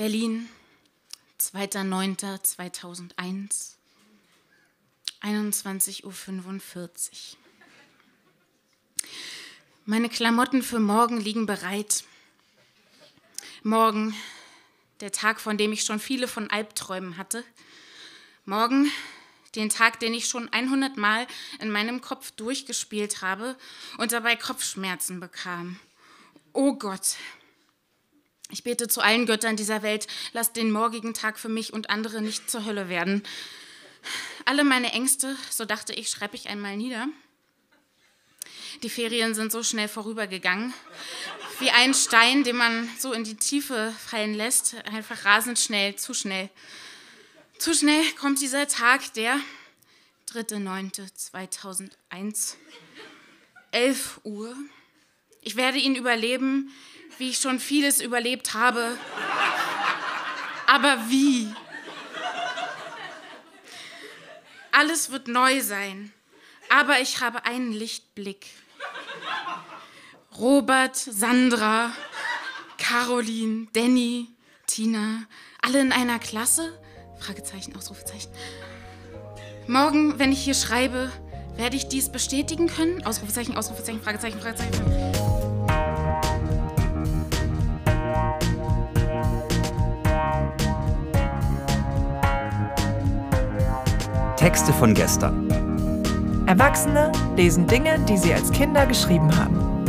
Berlin, 2.9.2001, 21.45 Uhr. Meine Klamotten für morgen liegen bereit. Morgen, der Tag, von dem ich schon viele von Albträumen hatte. Morgen, den Tag, den ich schon 100 Mal in meinem Kopf durchgespielt habe und dabei Kopfschmerzen bekam. Oh Gott. Ich bete zu allen Göttern dieser Welt, lasst den morgigen Tag für mich und andere nicht zur Hölle werden. Alle meine Ängste, so dachte ich, schreibe ich einmal nieder. Die Ferien sind so schnell vorübergegangen, wie ein Stein, den man so in die Tiefe fallen lässt, einfach rasend schnell, zu schnell. Zu schnell kommt dieser Tag, der 3.9.2001, 11 Uhr. Ich werde ihn überleben, wie ich schon vieles überlebt habe. Aber wie? Alles wird neu sein, aber ich habe einen Lichtblick. Robert, Sandra, Caroline, Danny, Tina, alle in einer Klasse? Fragezeichen, Ausrufezeichen. Morgen, wenn ich hier schreibe, werde ich dies bestätigen können? Ausrufezeichen, Ausrufezeichen, Fragezeichen, Fragezeichen. Texte von gestern. Erwachsene lesen Dinge, die sie als Kinder geschrieben haben.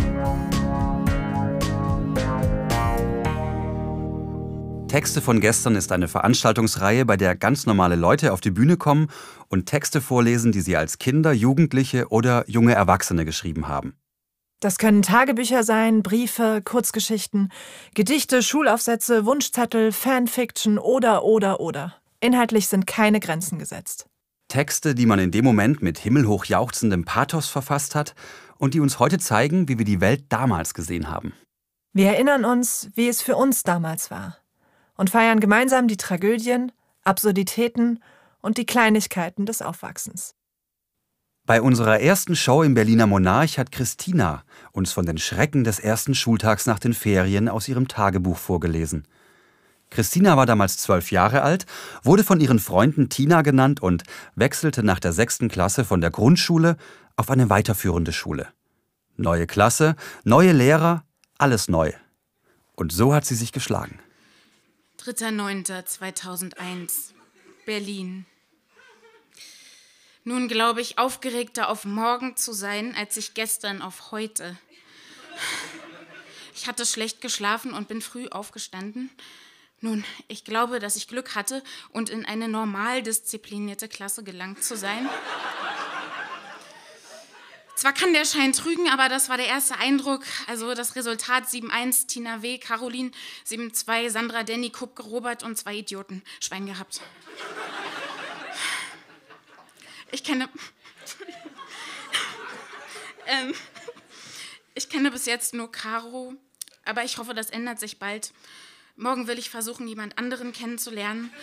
Texte von gestern ist eine Veranstaltungsreihe, bei der ganz normale Leute auf die Bühne kommen und Texte vorlesen, die sie als Kinder, Jugendliche oder junge Erwachsene geschrieben haben. Das können Tagebücher sein, Briefe, Kurzgeschichten, Gedichte, Schulaufsätze, Wunschzettel, Fanfiction oder oder oder. Inhaltlich sind keine Grenzen gesetzt. Texte, die man in dem Moment mit himmelhoch jauchzendem Pathos verfasst hat und die uns heute zeigen, wie wir die Welt damals gesehen haben. Wir erinnern uns, wie es für uns damals war und feiern gemeinsam die Tragödien, Absurditäten und die Kleinigkeiten des Aufwachsens. Bei unserer ersten Show im Berliner Monarch hat Christina uns von den Schrecken des ersten Schultags nach den Ferien aus ihrem Tagebuch vorgelesen – Christina war damals zwölf Jahre alt, wurde von ihren Freunden Tina genannt und wechselte nach der sechsten Klasse von der Grundschule auf eine weiterführende Schule. Neue Klasse, neue Lehrer, alles neu. Und so hat sie sich geschlagen. 3.9.2001, Berlin. Nun glaube ich aufgeregter auf morgen zu sein, als ich gestern auf heute. Ich hatte schlecht geschlafen und bin früh aufgestanden. Nun, ich glaube, dass ich Glück hatte und in eine normal disziplinierte Klasse gelangt zu sein. Zwar kann der Schein trügen, aber das war der erste Eindruck. Also das Resultat 7-1, Tina W., Caroline, 7-2, Sandra, Danny, Kupke, Robert und zwei Idioten. Schwein gehabt. Ich kenne... ähm, ich kenne bis jetzt nur Caro, aber ich hoffe, das ändert sich bald. Morgen will ich versuchen, jemand anderen kennenzulernen.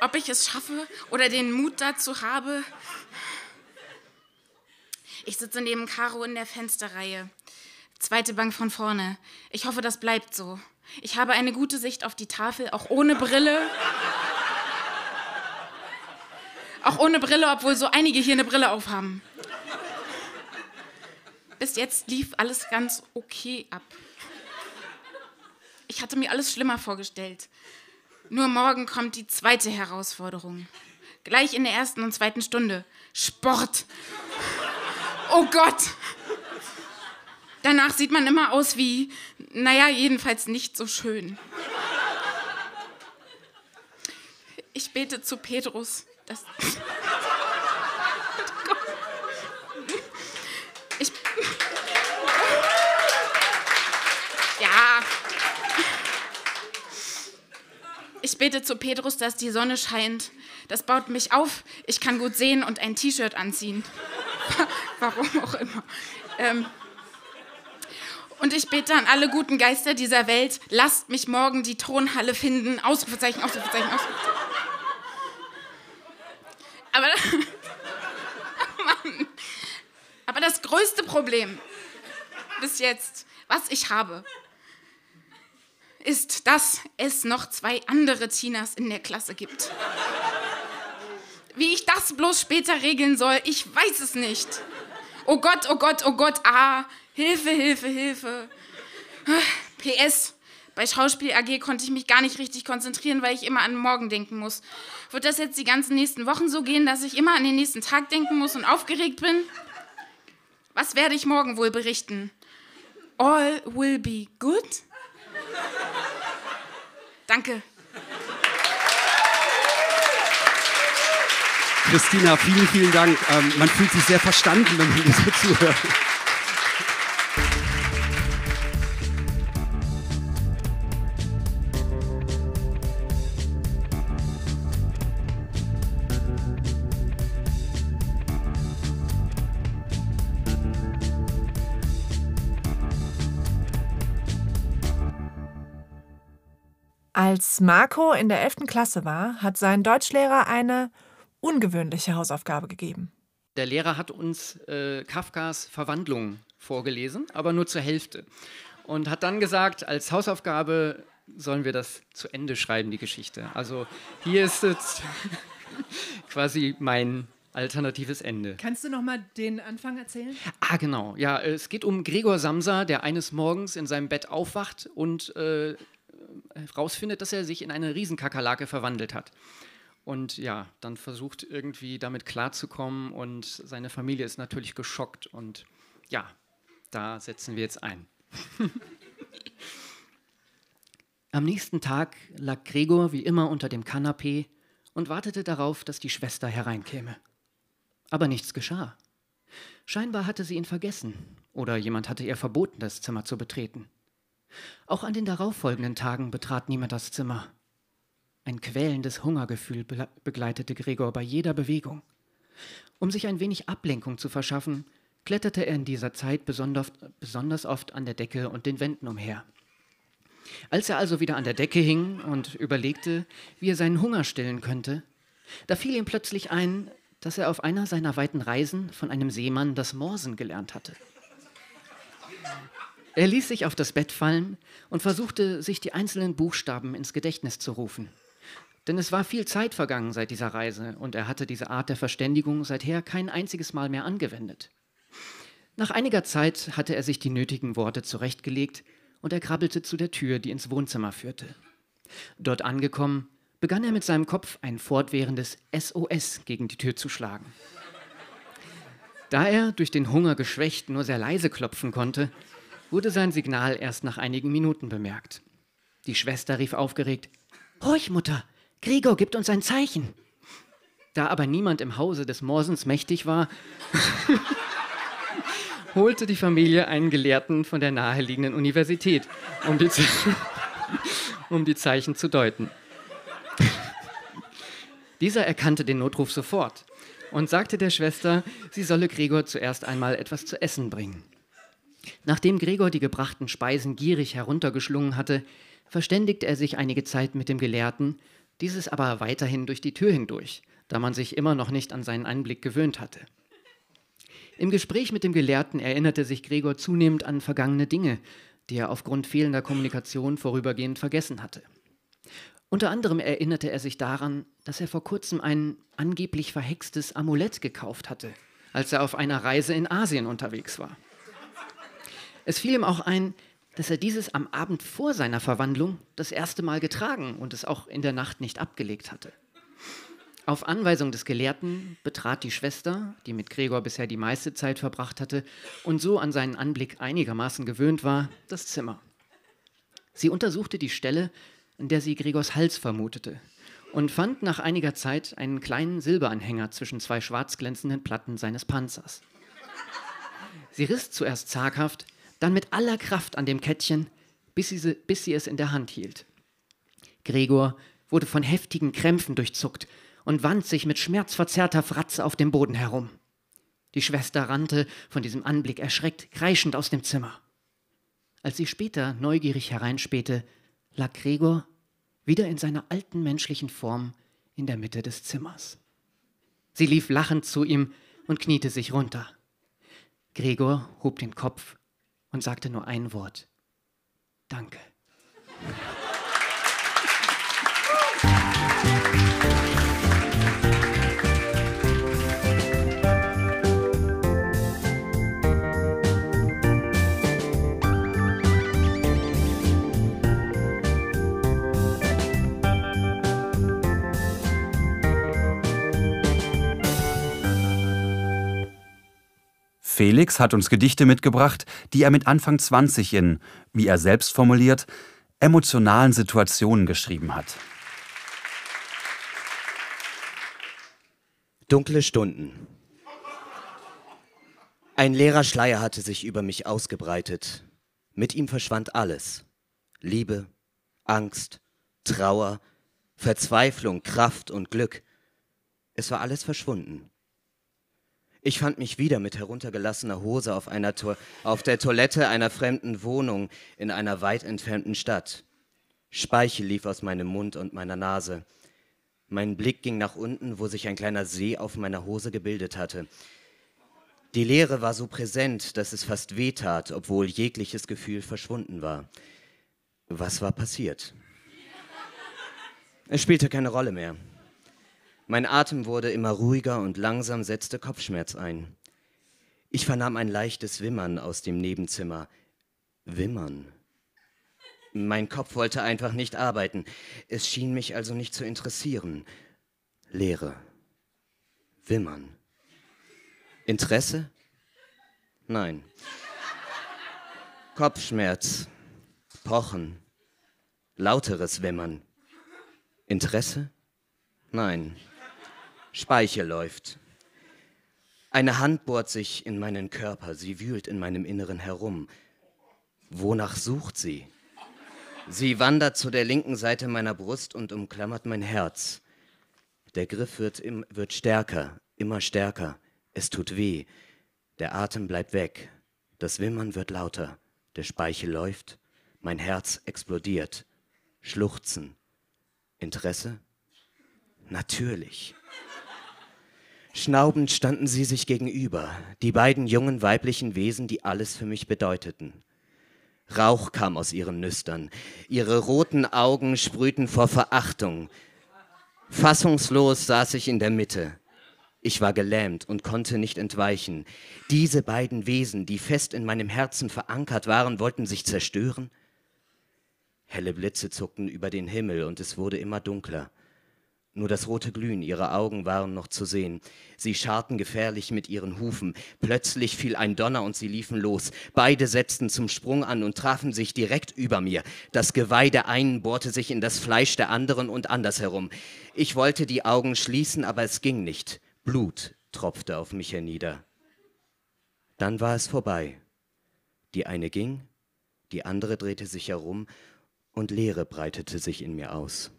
Ob ich es schaffe oder den Mut dazu habe. Ich sitze neben Caro in der Fensterreihe. Zweite Bank von vorne. Ich hoffe, das bleibt so. Ich habe eine gute Sicht auf die Tafel, auch ohne Brille. Auch ohne Brille, obwohl so einige hier eine Brille aufhaben. Bis jetzt lief alles ganz okay ab. Ich hatte mir alles schlimmer vorgestellt. Nur morgen kommt die zweite Herausforderung. Gleich in der ersten und zweiten Stunde. Sport. Oh Gott. Danach sieht man immer aus wie, naja, jedenfalls nicht so schön. Ich bete zu Petrus, dass. Ich. Ja, Ich bete zu Petrus, dass die Sonne scheint. Das baut mich auf. Ich kann gut sehen und ein T-Shirt anziehen. Warum auch immer. Ähm und ich bete an alle guten Geister dieser Welt, lasst mich morgen die Thronhalle finden. Ausrufezeichen, Ausrufezeichen, Ausrufezeichen. Aber, Mann, aber das größte Problem bis jetzt, was ich habe, ist, dass es noch zwei andere Tinas in der Klasse gibt. Wie ich das bloß später regeln soll, ich weiß es nicht. Oh Gott, oh Gott, oh Gott, ah, Hilfe, Hilfe, Hilfe. PS, bei Schauspiel AG konnte ich mich gar nicht richtig konzentrieren, weil ich immer an morgen denken muss. Wird das jetzt die ganzen nächsten Wochen so gehen, dass ich immer an den nächsten Tag denken muss und aufgeregt bin? Was werde ich morgen wohl berichten? All will be good? Danke. Christina, vielen, vielen Dank. Ähm, man fühlt sich sehr verstanden, wenn man dir so zuhört. Als Marco in der 11. Klasse war, hat sein Deutschlehrer eine ungewöhnliche Hausaufgabe gegeben. Der Lehrer hat uns äh, Kafkas Verwandlung vorgelesen, aber nur zur Hälfte. Und hat dann gesagt, als Hausaufgabe sollen wir das zu Ende schreiben, die Geschichte. Also hier ist jetzt quasi mein alternatives Ende. Kannst du noch mal den Anfang erzählen? Ah, genau. Ja, es geht um Gregor Samsa, der eines Morgens in seinem Bett aufwacht und äh, herausfindet, dass er sich in eine Riesenkakerlake verwandelt hat. Und ja, dann versucht irgendwie damit klarzukommen und seine Familie ist natürlich geschockt und ja, da setzen wir jetzt ein. Am nächsten Tag lag Gregor wie immer unter dem Kanapee und wartete darauf, dass die Schwester hereinkäme. Aber nichts geschah. Scheinbar hatte sie ihn vergessen oder jemand hatte ihr verboten, das Zimmer zu betreten. Auch an den darauffolgenden Tagen betrat niemand das Zimmer. Ein quälendes Hungergefühl begleitete Gregor bei jeder Bewegung. Um sich ein wenig Ablenkung zu verschaffen, kletterte er in dieser Zeit besonders oft an der Decke und den Wänden umher. Als er also wieder an der Decke hing und überlegte, wie er seinen Hunger stillen könnte, da fiel ihm plötzlich ein, dass er auf einer seiner weiten Reisen von einem Seemann das Morsen gelernt hatte. Er ließ sich auf das Bett fallen und versuchte, sich die einzelnen Buchstaben ins Gedächtnis zu rufen. Denn es war viel Zeit vergangen seit dieser Reise und er hatte diese Art der Verständigung seither kein einziges Mal mehr angewendet. Nach einiger Zeit hatte er sich die nötigen Worte zurechtgelegt und er krabbelte zu der Tür, die ins Wohnzimmer führte. Dort angekommen, begann er mit seinem Kopf ein fortwährendes SOS gegen die Tür zu schlagen. Da er durch den Hunger geschwächt nur sehr leise klopfen konnte, wurde sein Signal erst nach einigen Minuten bemerkt. Die Schwester rief aufgeregt: Horch, Mutter, Gregor gibt uns ein Zeichen. Da aber niemand im Hause des Morsens mächtig war, holte die Familie einen Gelehrten von der naheliegenden Universität, um die, um die Zeichen zu deuten. Dieser erkannte den Notruf sofort und sagte der Schwester, sie solle Gregor zuerst einmal etwas zu essen bringen. Nachdem Gregor die gebrachten Speisen gierig heruntergeschlungen hatte, verständigte er sich einige Zeit mit dem Gelehrten, dieses aber weiterhin durch die Tür hindurch, da man sich immer noch nicht an seinen Anblick gewöhnt hatte. Im Gespräch mit dem Gelehrten erinnerte sich Gregor zunehmend an vergangene Dinge, die er aufgrund fehlender Kommunikation vorübergehend vergessen hatte. Unter anderem erinnerte er sich daran, dass er vor kurzem ein angeblich verhextes Amulett gekauft hatte, als er auf einer Reise in Asien unterwegs war. Es fiel ihm auch ein, dass er dieses am Abend vor seiner Verwandlung das erste Mal getragen und es auch in der Nacht nicht abgelegt hatte. Auf Anweisung des Gelehrten betrat die Schwester, die mit Gregor bisher die meiste Zeit verbracht hatte und so an seinen Anblick einigermaßen gewöhnt war, das Zimmer. Sie untersuchte die Stelle, an der sie Gregors Hals vermutete, und fand nach einiger Zeit einen kleinen Silberanhänger zwischen zwei schwarz glänzenden Platten seines Panzers. Sie riss zuerst zaghaft, dann mit aller Kraft an dem Kettchen, bis sie, bis sie es in der Hand hielt. Gregor wurde von heftigen Krämpfen durchzuckt und wand sich mit schmerzverzerrter Fratze auf dem Boden herum. Die Schwester rannte von diesem Anblick erschreckt, kreischend aus dem Zimmer. Als sie später neugierig hereinspähte, lag Gregor wieder in seiner alten menschlichen Form in der Mitte des Zimmers. Sie lief lachend zu ihm und kniete sich runter. Gregor hob den Kopf und sagte nur ein Wort. Danke. Felix hat uns Gedichte mitgebracht, die er mit Anfang 20 in, wie er selbst formuliert, emotionalen Situationen geschrieben hat. Dunkle Stunden. Ein leerer Schleier hatte sich über mich ausgebreitet. Mit ihm verschwand alles. Liebe, Angst, Trauer, Verzweiflung, Kraft und Glück. Es war alles verschwunden. Ich fand mich wieder mit heruntergelassener Hose auf, einer to auf der Toilette einer fremden Wohnung in einer weit entfernten Stadt. Speichel lief aus meinem Mund und meiner Nase. Mein Blick ging nach unten, wo sich ein kleiner See auf meiner Hose gebildet hatte. Die Leere war so präsent, dass es fast wehtat, obwohl jegliches Gefühl verschwunden war. Was war passiert? Es spielte keine Rolle mehr. Mein Atem wurde immer ruhiger und langsam setzte Kopfschmerz ein. Ich vernahm ein leichtes Wimmern aus dem Nebenzimmer. Wimmern. Mein Kopf wollte einfach nicht arbeiten. Es schien mich also nicht zu interessieren. Leere. Wimmern. Interesse? Nein. Kopfschmerz. Pochen. Lauteres Wimmern. Interesse? Nein. Speichel läuft. Eine Hand bohrt sich in meinen Körper, sie wühlt in meinem Inneren herum. Wonach sucht sie? Sie wandert zu der linken Seite meiner Brust und umklammert mein Herz. Der Griff wird, im, wird stärker, immer stärker. Es tut weh. Der Atem bleibt weg. Das Wimmern wird lauter. Der Speichel läuft. Mein Herz explodiert. Schluchzen. Interesse? Natürlich. Schnaubend standen sie sich gegenüber, die beiden jungen weiblichen Wesen, die alles für mich bedeuteten. Rauch kam aus ihren Nüstern, ihre roten Augen sprühten vor Verachtung. Fassungslos saß ich in der Mitte. Ich war gelähmt und konnte nicht entweichen. Diese beiden Wesen, die fest in meinem Herzen verankert waren, wollten sich zerstören? Helle Blitze zuckten über den Himmel und es wurde immer dunkler. Nur das rote Glühen ihrer Augen waren noch zu sehen. Sie scharten gefährlich mit ihren Hufen. Plötzlich fiel ein Donner und sie liefen los. Beide setzten zum Sprung an und trafen sich direkt über mir. Das Geweih der einen bohrte sich in das Fleisch der anderen und andersherum. Ich wollte die Augen schließen, aber es ging nicht. Blut tropfte auf mich hernieder. Dann war es vorbei. Die eine ging, die andere drehte sich herum und Leere breitete sich in mir aus.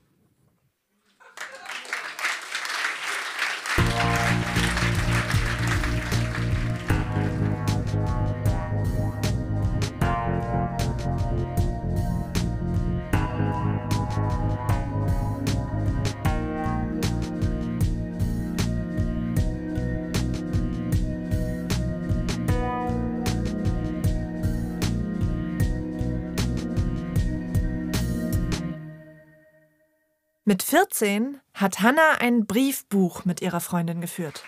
Mit 14 hat Hannah ein Briefbuch mit ihrer Freundin geführt.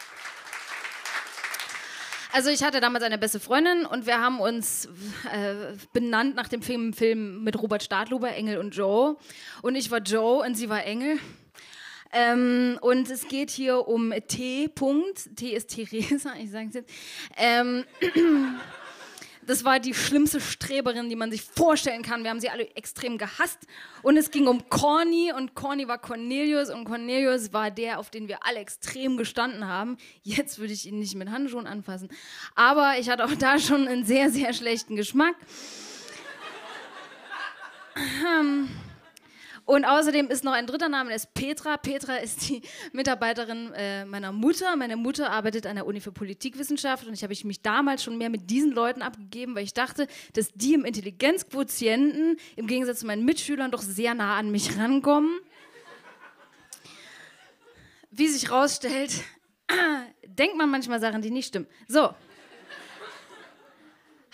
Also ich hatte damals eine beste Freundin und wir haben uns äh, benannt nach dem Film, Film mit Robert Stadluber, Engel und Joe. Und ich war Joe und sie war Engel. Ähm, und es geht hier um T. -Punkt. T ist Theresa, ich sage es jetzt. Ähm, Das war die schlimmste Streberin, die man sich vorstellen kann. Wir haben sie alle extrem gehasst. Und es ging um Corny und Corny war Cornelius und Cornelius war der, auf den wir alle extrem gestanden haben. Jetzt würde ich ihn nicht mit Handschuhen anfassen. Aber ich hatte auch da schon einen sehr, sehr schlechten Geschmack. Ähm, und außerdem ist noch ein dritter Name, der ist Petra. Petra ist die Mitarbeiterin äh, meiner Mutter. Meine Mutter arbeitet an der Uni für Politikwissenschaft und ich habe mich damals schon mehr mit diesen Leuten abgegeben, weil ich dachte, dass die im Intelligenzquotienten im Gegensatz zu meinen Mitschülern doch sehr nah an mich rankommen. Wie sich rausstellt, denkt man manchmal Sachen, die nicht stimmen. So.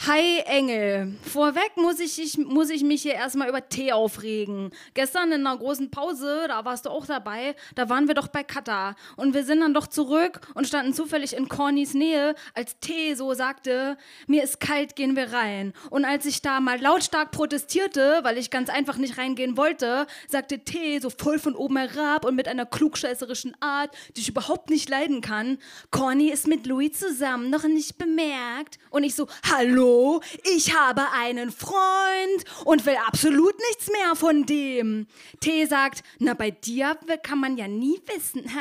Hi Engel. Vorweg muss ich, ich, muss ich mich hier erstmal über Tee aufregen. Gestern in einer großen Pause, da warst du auch dabei, da waren wir doch bei Kata. Und wir sind dann doch zurück und standen zufällig in Cornys Nähe, als Tee so sagte, mir ist kalt, gehen wir rein. Und als ich da mal lautstark protestierte, weil ich ganz einfach nicht reingehen wollte, sagte Tee so voll von oben herab und mit einer klugscheißerischen Art, die ich überhaupt nicht leiden kann, Corny ist mit Louis zusammen, noch nicht bemerkt. Und ich so, ich habe einen Freund und will absolut nichts mehr von dem. T sagt, na bei dir kann man ja nie wissen.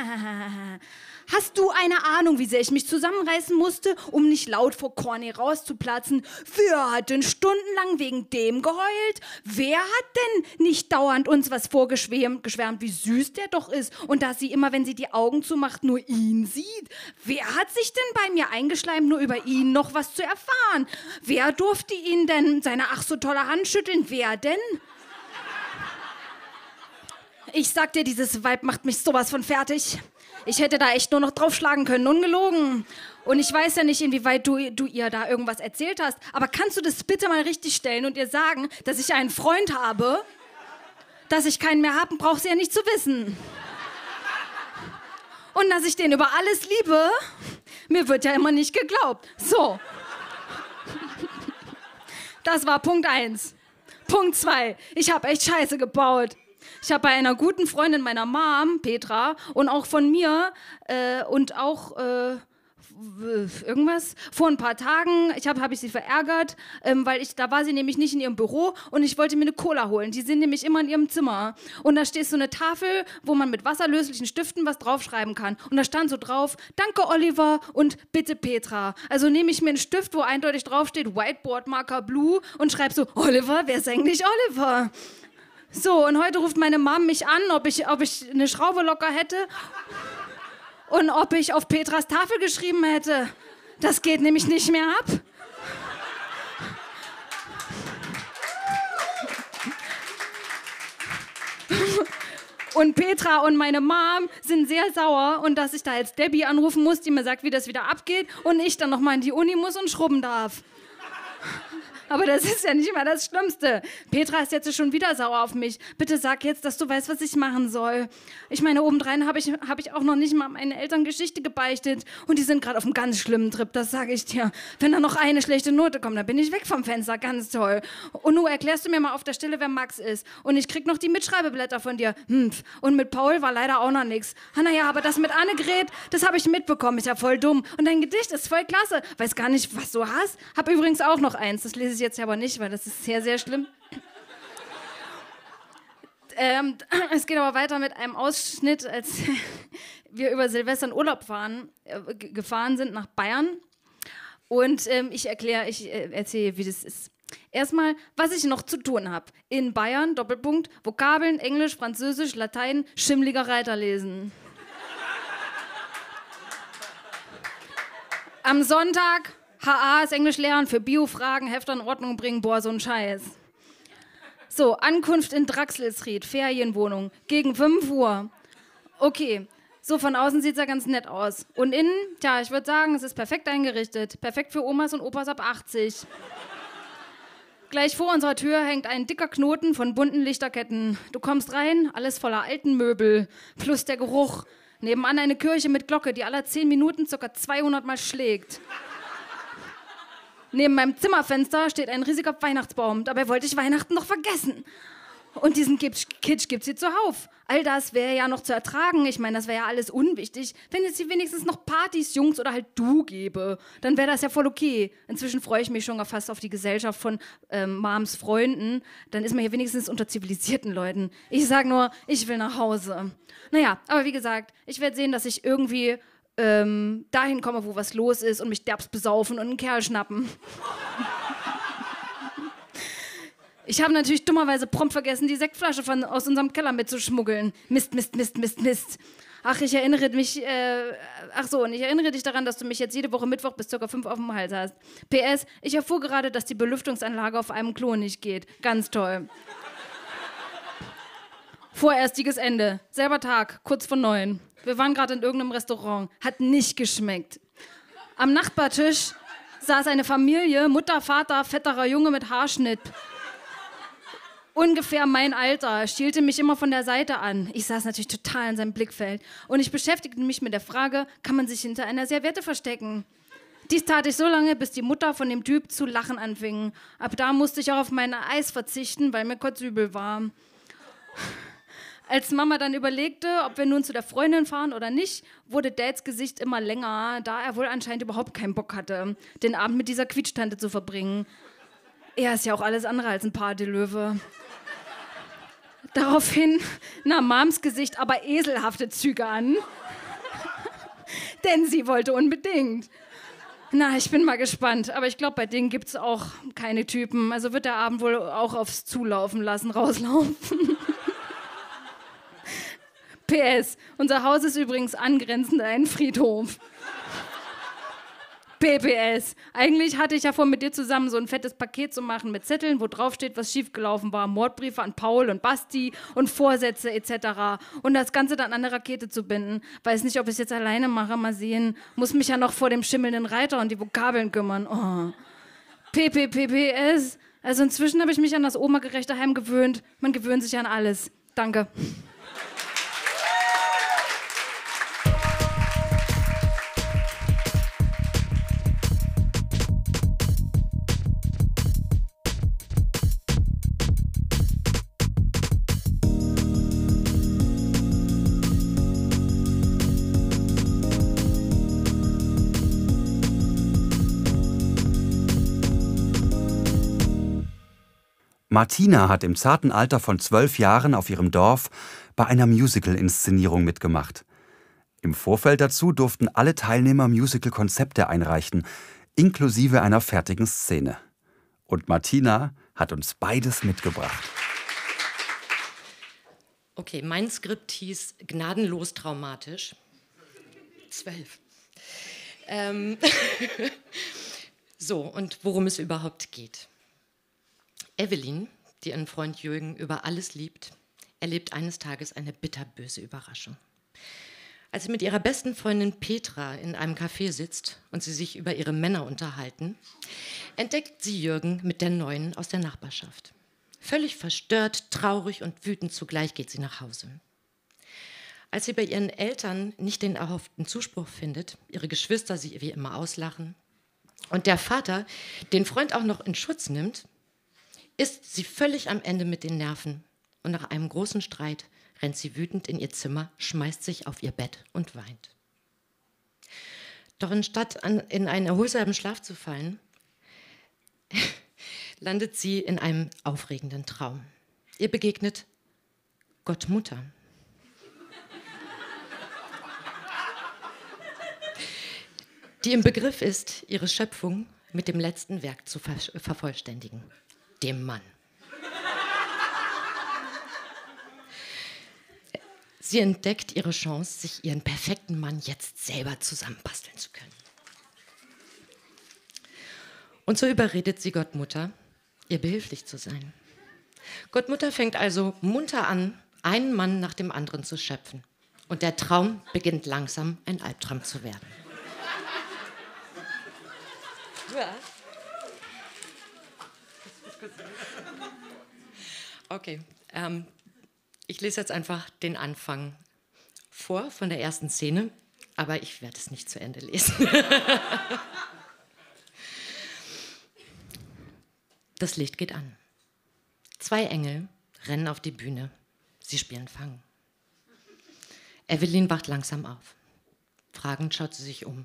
Hast du eine Ahnung, wie sehr ich mich zusammenreißen musste, um nicht laut vor Corny rauszuplatzen? Wer hat denn stundenlang wegen dem geheult? Wer hat denn nicht dauernd uns was vorgeschwärmt, geschwärmt, wie süß der doch ist und dass sie immer, wenn sie die Augen zumacht, nur ihn sieht? Wer hat sich denn bei mir eingeschleimt, nur über ihn noch was zu erfahren? Wer durfte ihn denn seine ach so tolle Hand schütteln? Wer denn? Ich sag dir, dieses Weib macht mich sowas von fertig. Ich hätte da echt nur noch draufschlagen können, ungelogen. Und ich weiß ja nicht, inwieweit du, du ihr da irgendwas erzählt hast, aber kannst du das bitte mal richtig stellen und ihr sagen, dass ich einen Freund habe? Dass ich keinen mehr habe, braucht sie ja nicht zu wissen. Und dass ich den über alles liebe, mir wird ja immer nicht geglaubt. So. Das war Punkt 1. Punkt 2. Ich habe echt Scheiße gebaut. Ich habe bei einer guten Freundin meiner Mom, Petra, und auch von mir äh, und auch äh, irgendwas vor ein paar Tagen, ich habe hab ich sie verärgert, ähm, weil ich da war sie nämlich nicht in ihrem Büro und ich wollte mir eine Cola holen. Die sind nämlich immer in ihrem Zimmer und da steht so eine Tafel, wo man mit wasserlöslichen Stiften was draufschreiben kann und da stand so drauf: Danke Oliver und bitte Petra. Also nehme ich mir einen Stift, wo eindeutig draufsteht Whiteboard Marker Blue und schreibe so Oliver, wer ist eigentlich Oliver? So, und heute ruft meine Mom mich an, ob ich, ob ich eine Schraube locker hätte und ob ich auf Petras Tafel geschrieben hätte. Das geht nämlich nicht mehr ab. Und Petra und meine Mom sind sehr sauer und dass ich da jetzt Debbie anrufen muss, die mir sagt, wie das wieder abgeht und ich dann nochmal in die Uni muss und schrubben darf. Aber das ist ja nicht mal das Schlimmste. Petra ist jetzt schon wieder sauer auf mich. Bitte sag jetzt, dass du weißt, was ich machen soll. Ich meine, obendrein habe ich, hab ich auch noch nicht mal meinen Eltern Geschichte gebeichtet. Und die sind gerade auf einem ganz schlimmen Trip, das sage ich dir. Wenn da noch eine schlechte Note kommt, dann bin ich weg vom Fenster. Ganz toll. Und nun erklärst du mir mal auf der Stelle, wer Max ist. Und ich krieg noch die Mitschreibeblätter von dir. Hm. Und mit Paul war leider auch noch nichts. Naja, aber das mit Annegret, das habe ich mitbekommen. Ist ja voll dumm. Und dein Gedicht ist voll klasse. Weiß gar nicht, was du hast. Hab übrigens auch noch eins. Das lese ich jetzt aber nicht, weil das ist sehr, sehr schlimm. Ähm, es geht aber weiter mit einem Ausschnitt, als wir über Silvester in Urlaub fahren, äh, gefahren sind nach Bayern. Und ähm, ich erkläre, ich äh, erzähle, wie das ist. Erstmal, was ich noch zu tun habe. In Bayern, Doppelpunkt, Vokabeln, Englisch, Französisch, Latein, schimmliger Reiter lesen. Am Sonntag HA ist Englisch lernen, für Bio-Fragen, Hefte in Ordnung bringen, boah, so ein Scheiß. So, Ankunft in Draxelsried, Ferienwohnung, gegen 5 Uhr. Okay, so von außen sieht es ja ganz nett aus. Und innen, tja, ich würde sagen, es ist perfekt eingerichtet. Perfekt für Omas und Opas ab 80. Gleich vor unserer Tür hängt ein dicker Knoten von bunten Lichterketten. Du kommst rein, alles voller alten Möbel, plus der Geruch. Nebenan eine Kirche mit Glocke, die alle 10 Minuten ca. 200 Mal schlägt. Neben meinem Zimmerfenster steht ein riesiger Weihnachtsbaum. Dabei wollte ich Weihnachten noch vergessen. Und diesen Kitsch gibt's hier zuhauf. All das wäre ja noch zu ertragen. Ich meine, das wäre ja alles unwichtig. Wenn es hier wenigstens noch Partys, Jungs oder halt du gäbe, dann wäre das ja voll okay. Inzwischen freue ich mich schon fast auf die Gesellschaft von ähm, Mams Freunden. Dann ist man hier wenigstens unter zivilisierten Leuten. Ich sag nur, ich will nach Hause. Naja, aber wie gesagt, ich werde sehen, dass ich irgendwie ähm, dahin komme, wo was los ist und mich derbst besaufen und einen Kerl schnappen. Ich habe natürlich dummerweise prompt vergessen, die Sektflasche von, aus unserem Keller mitzuschmuggeln. Mist, Mist, Mist, Mist, Mist. Ach, ich erinnere mich, äh, ach so, und ich erinnere dich daran, dass du mich jetzt jede Woche Mittwoch bis ca. 5 auf dem Hals hast. PS, ich erfuhr gerade, dass die Belüftungsanlage auf einem Klo nicht geht. Ganz toll. Vorerstiges Ende. Selber Tag, kurz vor neun. Wir waren gerade in irgendeinem Restaurant. Hat nicht geschmeckt. Am Nachbartisch saß eine Familie, Mutter, Vater, fetterer Junge mit Haarschnitt. Ungefähr mein Alter, schielte mich immer von der Seite an. Ich saß natürlich total in seinem Blickfeld. Und ich beschäftigte mich mit der Frage, kann man sich hinter einer Serviette verstecken? Dies tat ich so lange, bis die Mutter von dem Typ zu lachen anfing. Ab da musste ich auch auf mein Eis verzichten, weil mir kotzübel war. Als Mama dann überlegte, ob wir nun zu der Freundin fahren oder nicht, wurde Dads Gesicht immer länger, da er wohl anscheinend überhaupt keinen Bock hatte, den Abend mit dieser Quietschtante zu verbringen. Er ist ja auch alles andere als ein Partylöwe. Daraufhin nahm Mams Gesicht aber eselhafte Züge an. Denn sie wollte unbedingt. Na, ich bin mal gespannt. Aber ich glaube, bei denen gibt es auch keine Typen. Also wird der Abend wohl auch aufs Zulaufen lassen, rauslaufen. PS, unser Haus ist übrigens angrenzend an einen Friedhof. PPS. Eigentlich hatte ich ja vor, mit dir zusammen so ein fettes Paket zu machen mit Zetteln, wo drauf steht, was schiefgelaufen war. Mordbriefe an Paul und Basti und Vorsätze etc. Und das Ganze dann an eine Rakete zu binden. Weiß nicht, ob ich es jetzt alleine mache, mal sehen. Muss mich ja noch vor dem schimmelnden Reiter und die Vokabeln kümmern. Oh. PPPPS. Also inzwischen habe ich mich an das Oma-gerechte Heim gewöhnt. Man gewöhnt sich an alles. Danke. Martina hat im zarten Alter von zwölf Jahren auf ihrem Dorf bei einer Musical-Inszenierung mitgemacht. Im Vorfeld dazu durften alle Teilnehmer Musical-Konzepte einreichen, inklusive einer fertigen Szene. Und Martina hat uns beides mitgebracht. Okay, mein Skript hieß Gnadenlos traumatisch. Zwölf. Ähm so, und worum es überhaupt geht. Evelyn, die ihren Freund Jürgen über alles liebt, erlebt eines Tages eine bitterböse Überraschung. Als sie mit ihrer besten Freundin Petra in einem Café sitzt und sie sich über ihre Männer unterhalten, entdeckt sie Jürgen mit der neuen aus der Nachbarschaft. Völlig verstört, traurig und wütend zugleich geht sie nach Hause. Als sie bei ihren Eltern nicht den erhofften Zuspruch findet, ihre Geschwister sie wie immer auslachen und der Vater den Freund auch noch in Schutz nimmt, ist sie völlig am Ende mit den Nerven und nach einem großen Streit rennt sie wütend in ihr Zimmer, schmeißt sich auf ihr Bett und weint. Doch anstatt an, in einen erholsamen Schlaf zu fallen, landet sie in einem aufregenden Traum. Ihr begegnet Gott Mutter. die im Begriff ist, ihre Schöpfung mit dem letzten Werk zu ver vervollständigen dem Mann. Sie entdeckt ihre Chance, sich ihren perfekten Mann jetzt selber zusammenbasteln zu können. Und so überredet sie Gottmutter, ihr behilflich zu sein. Gottmutter fängt also munter an, einen Mann nach dem anderen zu schöpfen. Und der Traum beginnt langsam ein Albtraum zu werden. Ja. Okay, ähm, ich lese jetzt einfach den Anfang vor von der ersten Szene, aber ich werde es nicht zu Ende lesen. das Licht geht an. Zwei Engel rennen auf die Bühne. Sie spielen Fang. Evelyn wacht langsam auf. Fragend schaut sie sich um.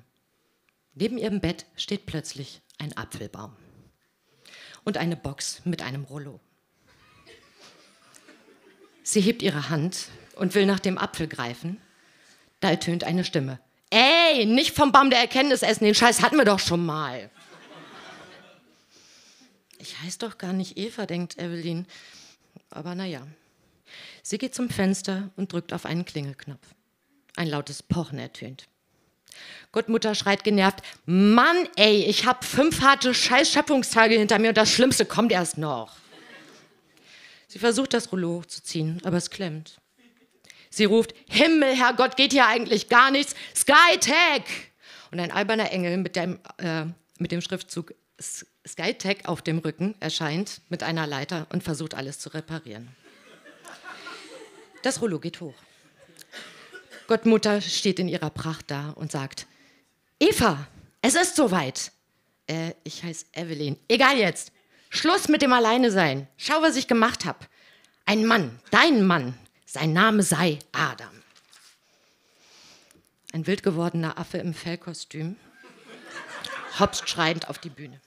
Neben ihrem Bett steht plötzlich ein Apfelbaum und eine Box mit einem Rollo. Sie hebt ihre Hand und will nach dem Apfel greifen. Da ertönt eine Stimme. Ey, nicht vom Baum der Erkenntnis essen, den Scheiß hatten wir doch schon mal. Ich heiße doch gar nicht Eva, denkt Evelyn. Aber naja. Sie geht zum Fenster und drückt auf einen Klingelknopf. Ein lautes Pochen ertönt. Gottmutter schreit genervt, Mann, ey, ich habe fünf harte Scheißschöpfungstage hinter mir und das Schlimmste kommt erst noch. Sie versucht, das Rollo hochzuziehen, aber es klemmt. Sie ruft, Himmel, Herrgott, geht hier eigentlich gar nichts. Skytech! Und ein alberner Engel mit dem äh, mit dem Schriftzug Skytech auf dem Rücken erscheint mit einer Leiter und versucht alles zu reparieren. Das Rollo geht hoch. Gottmutter steht in ihrer Pracht da und sagt, Eva, es ist soweit. Äh, ich heiße Evelyn. Egal jetzt. Schluss mit dem Alleine sein. Schau, was ich gemacht habe. Ein Mann, dein Mann, sein Name sei Adam. Ein wild gewordener Affe im Fellkostüm hopst schreiend auf die Bühne.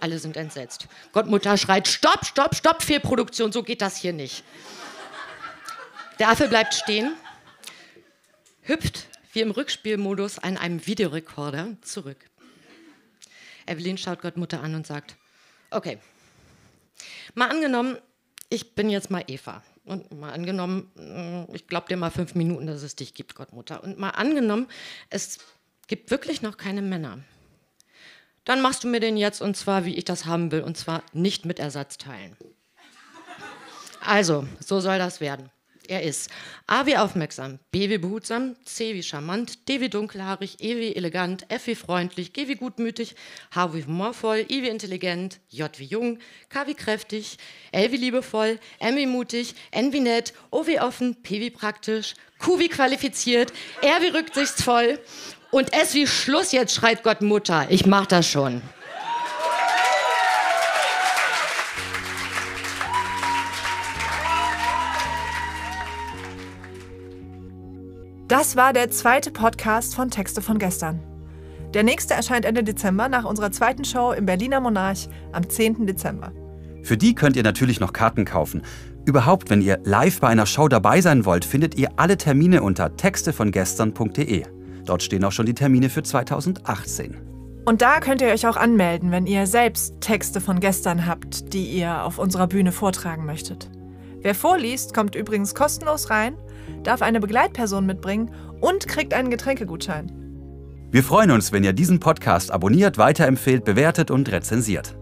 Alle sind entsetzt. Gottmutter schreit: Stopp, stopp, stopp, Fehlproduktion, so geht das hier nicht. Der Affe bleibt stehen, hüpft wie im Rückspielmodus an einem Videorekorder zurück. Evelyn schaut Gottmutter an und sagt: Okay, mal angenommen, ich bin jetzt mal Eva. Und mal angenommen, mm, ich glaube dir mal fünf Minuten, dass es dich gibt, Gottmutter. Und mal angenommen, es gibt wirklich noch keine Männer. Dann machst du mir den jetzt und zwar, wie ich das haben will, und zwar nicht mit Ersatzteilen. Also, so soll das werden. Er ist A wie aufmerksam, B wie behutsam, C wie charmant, D wie dunkelhaarig, E wie elegant, F wie freundlich, G wie gutmütig, H wie humorvoll, I wie intelligent, J wie jung, K wie kräftig, L wie liebevoll, M wie mutig, N wie nett, O wie offen, P wie praktisch, Q wie qualifiziert, R wie rücksichtsvoll und S wie Schluss, jetzt schreit Gott Mutter. Ich mach das schon. Das war der zweite Podcast von Texte von gestern. Der nächste erscheint Ende Dezember nach unserer zweiten Show im Berliner Monarch am 10. Dezember. Für die könnt ihr natürlich noch Karten kaufen. Überhaupt, wenn ihr live bei einer Show dabei sein wollt, findet ihr alle Termine unter textevongestern.de. Dort stehen auch schon die Termine für 2018. Und da könnt ihr euch auch anmelden, wenn ihr selbst Texte von gestern habt, die ihr auf unserer Bühne vortragen möchtet. Wer vorliest, kommt übrigens kostenlos rein darf eine Begleitperson mitbringen und kriegt einen Getränkegutschein. Wir freuen uns, wenn ihr diesen Podcast abonniert, weiterempfehlt, bewertet und rezensiert.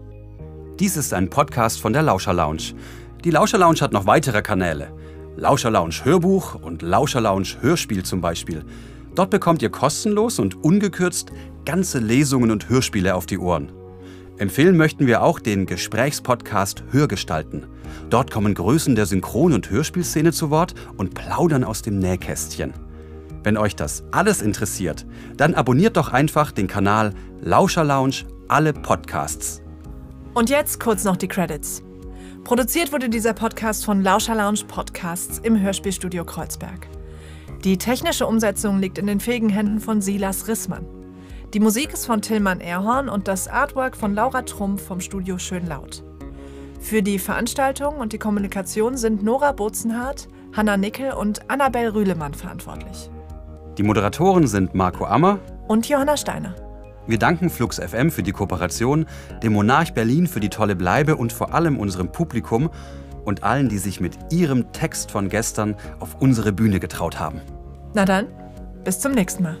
Dies ist ein Podcast von der Lauscher Lounge. Die Lauscher Lounge hat noch weitere Kanäle. Lauscher Lounge Hörbuch und Lauscher Lounge Hörspiel zum Beispiel. Dort bekommt ihr kostenlos und ungekürzt ganze Lesungen und Hörspiele auf die Ohren. Empfehlen möchten wir auch den Gesprächspodcast Hörgestalten. Dort kommen Größen der Synchron- und Hörspielszene zu Wort und plaudern aus dem Nähkästchen. Wenn euch das alles interessiert, dann abonniert doch einfach den Kanal Lauscher Lounge alle Podcasts. Und jetzt kurz noch die Credits. Produziert wurde dieser Podcast von Lauscher Lounge Podcasts im Hörspielstudio Kreuzberg. Die technische Umsetzung liegt in den fähigen Händen von Silas Rissmann. Die Musik ist von Tillmann Erhorn und das Artwork von Laura Trumpf vom Studio Schönlaut. Für die Veranstaltung und die Kommunikation sind Nora Bozenhardt, Hanna Nickel und Annabel Rühlemann verantwortlich. Die Moderatoren sind Marco Ammer und Johanna Steiner. Wir danken Flux FM für die Kooperation, dem Monarch Berlin für die tolle Bleibe und vor allem unserem Publikum und allen, die sich mit ihrem Text von gestern auf unsere Bühne getraut haben. Na dann, bis zum nächsten Mal.